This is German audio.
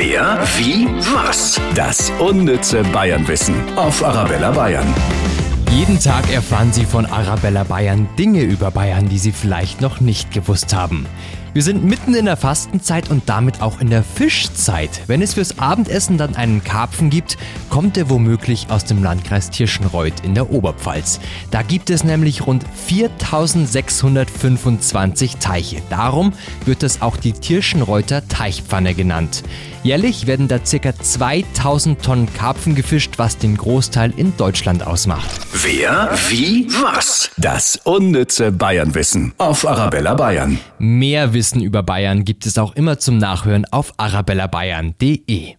Wer, wie, was? Das unnütze Bayernwissen auf Arabella Bayern. Jeden Tag erfahren Sie von Arabella Bayern Dinge über Bayern, die Sie vielleicht noch nicht gewusst haben. Wir sind mitten in der Fastenzeit und damit auch in der Fischzeit. Wenn es fürs Abendessen dann einen Karpfen gibt, kommt er womöglich aus dem Landkreis Tirschenreuth in der Oberpfalz. Da gibt es nämlich rund 4625 Teiche. Darum wird es auch die Tirschenreuther Teichpfanne genannt. Jährlich werden da ca. 2000 Tonnen Karpfen gefischt, was den Großteil in Deutschland ausmacht. Wer, wie, was? Das unnütze Bayernwissen auf Arabella Bayern. Mehr Wissen über Bayern gibt es auch immer zum Nachhören auf arabellabayern.de.